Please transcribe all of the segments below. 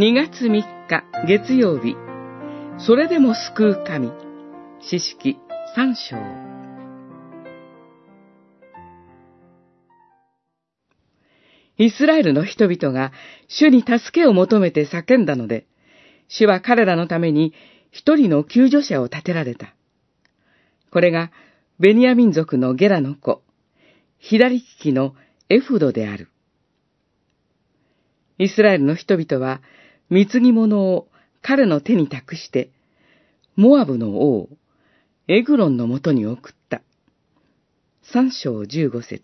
2月3日月曜日、それでも救う神、詩式3章。イスラエルの人々が主に助けを求めて叫んだので、主は彼らのために一人の救助者を立てられた。これがベニヤ民族のゲラの子、左利きのエフドである。イスラエルの人々は、貢ぎ物を彼の手に託して、モアブの王、エグロンのもとに送った。三章十五節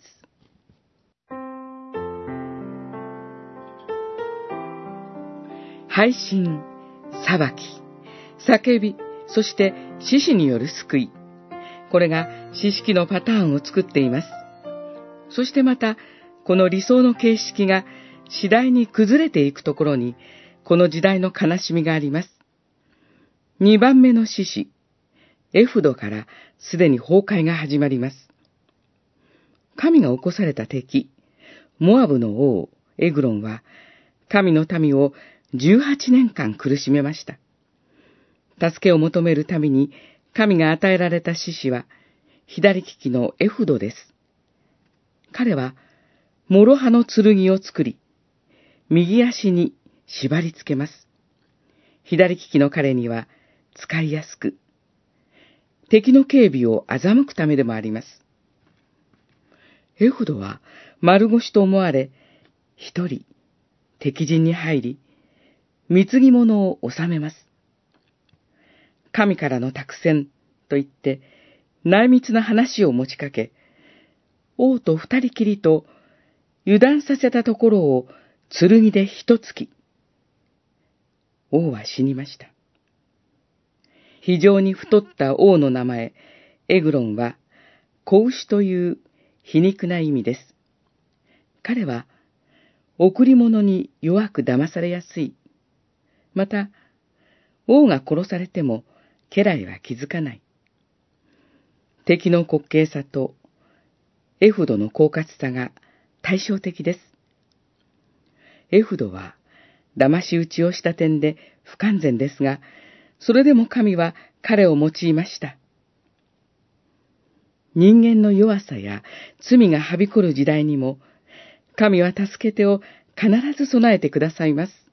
配信、裁き、叫び、そして獅子による救い。これが知識のパターンを作っています。そしてまた、この理想の形式が次第に崩れていくところに、この時代の悲しみがあります。二番目の獅子、エフドからすでに崩壊が始まります。神が起こされた敵、モアブの王、エグロンは、神の民を18年間苦しめました。助けを求めるために神が与えられた獅子は、左利きのエフドです。彼は、諸刃の剣を作り、右足に縛り付けます。左利きの彼には使いやすく、敵の警備を欺くためでもあります。エフドは丸腰と思われ、一人敵陣に入り、貢ぎ物を収めます。神からの託戦と言って、内密な話を持ちかけ、王と二人きりと油断させたところを剣で一突き。王は死にました。非常に太った王の名前、エグロンは、子牛という皮肉な意味です。彼は、贈り物に弱く騙されやすい。また、王が殺されても、家来は気づかない。敵の滑稽さと、エフドの狡猾さが対照的です。エフドは、騙し討ちをした点で不完全ですが、それでも神は彼を用いました。人間の弱さや罪がはびこる時代にも、神は助け手を必ず備えてくださいます。